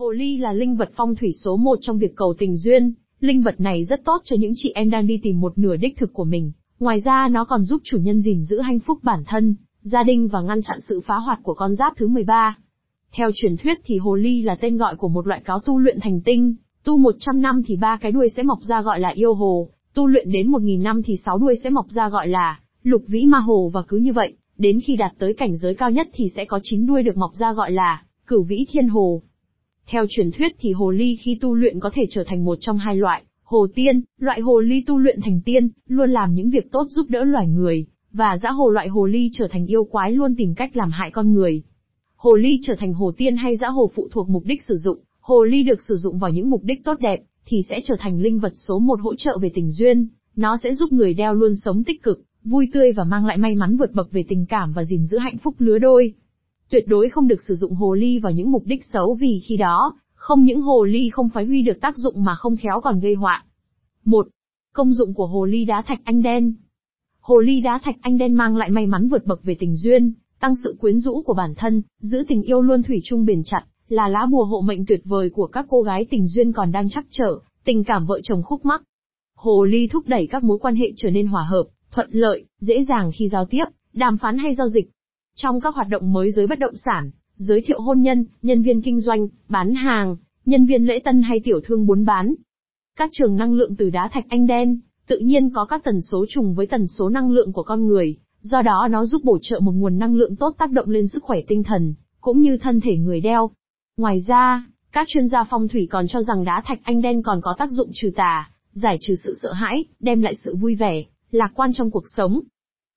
Hồ ly là linh vật phong thủy số một trong việc cầu tình duyên, linh vật này rất tốt cho những chị em đang đi tìm một nửa đích thực của mình. Ngoài ra nó còn giúp chủ nhân gìn giữ hạnh phúc bản thân, gia đình và ngăn chặn sự phá hoạt của con giáp thứ 13. Theo truyền thuyết thì hồ ly là tên gọi của một loại cáo tu luyện thành tinh, tu 100 năm thì ba cái đuôi sẽ mọc ra gọi là yêu hồ, tu luyện đến 1000 năm thì sáu đuôi sẽ mọc ra gọi là lục vĩ ma hồ và cứ như vậy, đến khi đạt tới cảnh giới cao nhất thì sẽ có chín đuôi được mọc ra gọi là cửu vĩ thiên hồ. Theo truyền thuyết thì hồ ly khi tu luyện có thể trở thành một trong hai loại, hồ tiên, loại hồ ly tu luyện thành tiên, luôn làm những việc tốt giúp đỡ loài người, và dã hồ loại hồ ly trở thành yêu quái luôn tìm cách làm hại con người. Hồ ly trở thành hồ tiên hay dã hồ phụ thuộc mục đích sử dụng, hồ ly được sử dụng vào những mục đích tốt đẹp, thì sẽ trở thành linh vật số một hỗ trợ về tình duyên, nó sẽ giúp người đeo luôn sống tích cực, vui tươi và mang lại may mắn vượt bậc về tình cảm và gìn giữ hạnh phúc lứa đôi. Tuyệt đối không được sử dụng hồ ly vào những mục đích xấu vì khi đó, không những hồ ly không phát huy được tác dụng mà không khéo còn gây họa. 1. Công dụng của hồ ly đá thạch anh đen Hồ ly đá thạch anh đen mang lại may mắn vượt bậc về tình duyên, tăng sự quyến rũ của bản thân, giữ tình yêu luôn thủy chung bền chặt, là lá bùa hộ mệnh tuyệt vời của các cô gái tình duyên còn đang chắc trở, tình cảm vợ chồng khúc mắc. Hồ ly thúc đẩy các mối quan hệ trở nên hòa hợp, thuận lợi, dễ dàng khi giao tiếp, đàm phán hay giao dịch. Trong các hoạt động mới giới bất động sản, giới thiệu hôn nhân, nhân viên kinh doanh, bán hàng, nhân viên lễ tân hay tiểu thương buôn bán. Các trường năng lượng từ đá thạch anh đen, tự nhiên có các tần số trùng với tần số năng lượng của con người, do đó nó giúp bổ trợ một nguồn năng lượng tốt tác động lên sức khỏe tinh thần, cũng như thân thể người đeo. Ngoài ra, các chuyên gia phong thủy còn cho rằng đá thạch anh đen còn có tác dụng trừ tà, giải trừ sự sợ hãi, đem lại sự vui vẻ, lạc quan trong cuộc sống.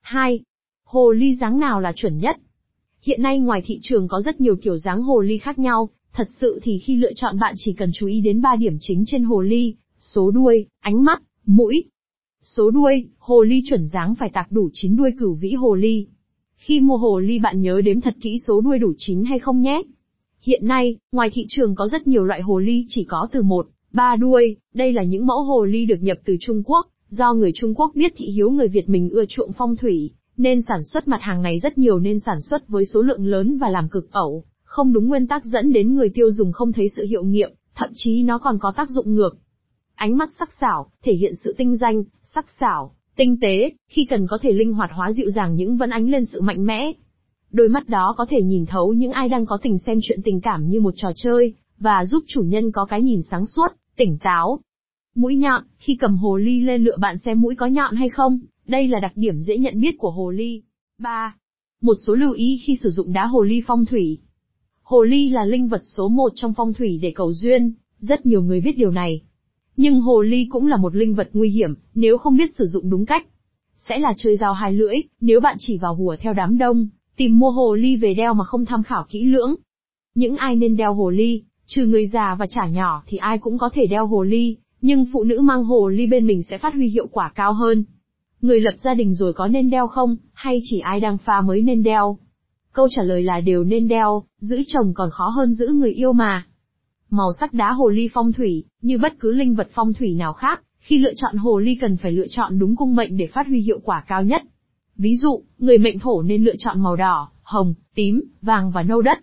2. Hồ ly dáng nào là chuẩn nhất? Hiện nay ngoài thị trường có rất nhiều kiểu dáng hồ ly khác nhau, thật sự thì khi lựa chọn bạn chỉ cần chú ý đến 3 điểm chính trên hồ ly, số đuôi, ánh mắt, mũi. Số đuôi, hồ ly chuẩn dáng phải tạc đủ 9 đuôi cửu vĩ hồ ly. Khi mua hồ ly bạn nhớ đếm thật kỹ số đuôi đủ 9 hay không nhé. Hiện nay, ngoài thị trường có rất nhiều loại hồ ly chỉ có từ 1, 3 đuôi, đây là những mẫu hồ ly được nhập từ Trung Quốc, do người Trung Quốc biết thị hiếu người Việt mình ưa chuộng phong thủy, nên sản xuất mặt hàng này rất nhiều nên sản xuất với số lượng lớn và làm cực ẩu, không đúng nguyên tắc dẫn đến người tiêu dùng không thấy sự hiệu nghiệm, thậm chí nó còn có tác dụng ngược. Ánh mắt sắc sảo, thể hiện sự tinh danh, sắc sảo, tinh tế, khi cần có thể linh hoạt hóa dịu dàng những vẫn ánh lên sự mạnh mẽ. Đôi mắt đó có thể nhìn thấu những ai đang có tình xem chuyện tình cảm như một trò chơi, và giúp chủ nhân có cái nhìn sáng suốt, tỉnh táo. Mũi nhọn, khi cầm hồ ly lên lựa bạn xem mũi có nhọn hay không, đây là đặc điểm dễ nhận biết của hồ ly. 3. Một số lưu ý khi sử dụng đá hồ ly phong thủy. Hồ ly là linh vật số một trong phong thủy để cầu duyên, rất nhiều người biết điều này. Nhưng hồ ly cũng là một linh vật nguy hiểm, nếu không biết sử dụng đúng cách. Sẽ là chơi dao hai lưỡi, nếu bạn chỉ vào hùa theo đám đông, tìm mua hồ ly về đeo mà không tham khảo kỹ lưỡng. Những ai nên đeo hồ ly, trừ người già và trẻ nhỏ thì ai cũng có thể đeo hồ ly, nhưng phụ nữ mang hồ ly bên mình sẽ phát huy hiệu quả cao hơn. Người lập gia đình rồi có nên đeo không, hay chỉ ai đang pha mới nên đeo? Câu trả lời là đều nên đeo, giữ chồng còn khó hơn giữ người yêu mà. Màu sắc đá hồ ly phong thủy, như bất cứ linh vật phong thủy nào khác, khi lựa chọn hồ ly cần phải lựa chọn đúng cung mệnh để phát huy hiệu quả cao nhất. Ví dụ, người mệnh thổ nên lựa chọn màu đỏ, hồng, tím, vàng và nâu đất.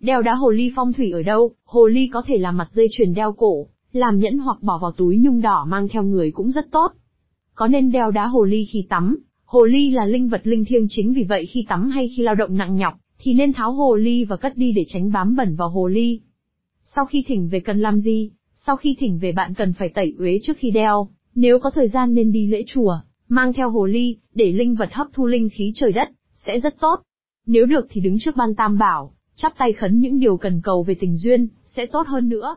Đeo đá hồ ly phong thủy ở đâu, hồ ly có thể làm mặt dây chuyền đeo cổ, làm nhẫn hoặc bỏ vào túi nhung đỏ mang theo người cũng rất tốt. Có nên đeo đá hồ ly khi tắm, hồ ly là linh vật linh thiêng chính vì vậy khi tắm hay khi lao động nặng nhọc, thì nên tháo hồ ly và cất đi để tránh bám bẩn vào hồ ly. Sau khi thỉnh về cần làm gì? Sau khi thỉnh về bạn cần phải tẩy uế trước khi đeo, nếu có thời gian nên đi lễ chùa, mang theo hồ ly, để linh vật hấp thu linh khí trời đất, sẽ rất tốt. Nếu được thì đứng trước ban tam bảo, chắp tay khấn những điều cần cầu về tình duyên, sẽ tốt hơn nữa.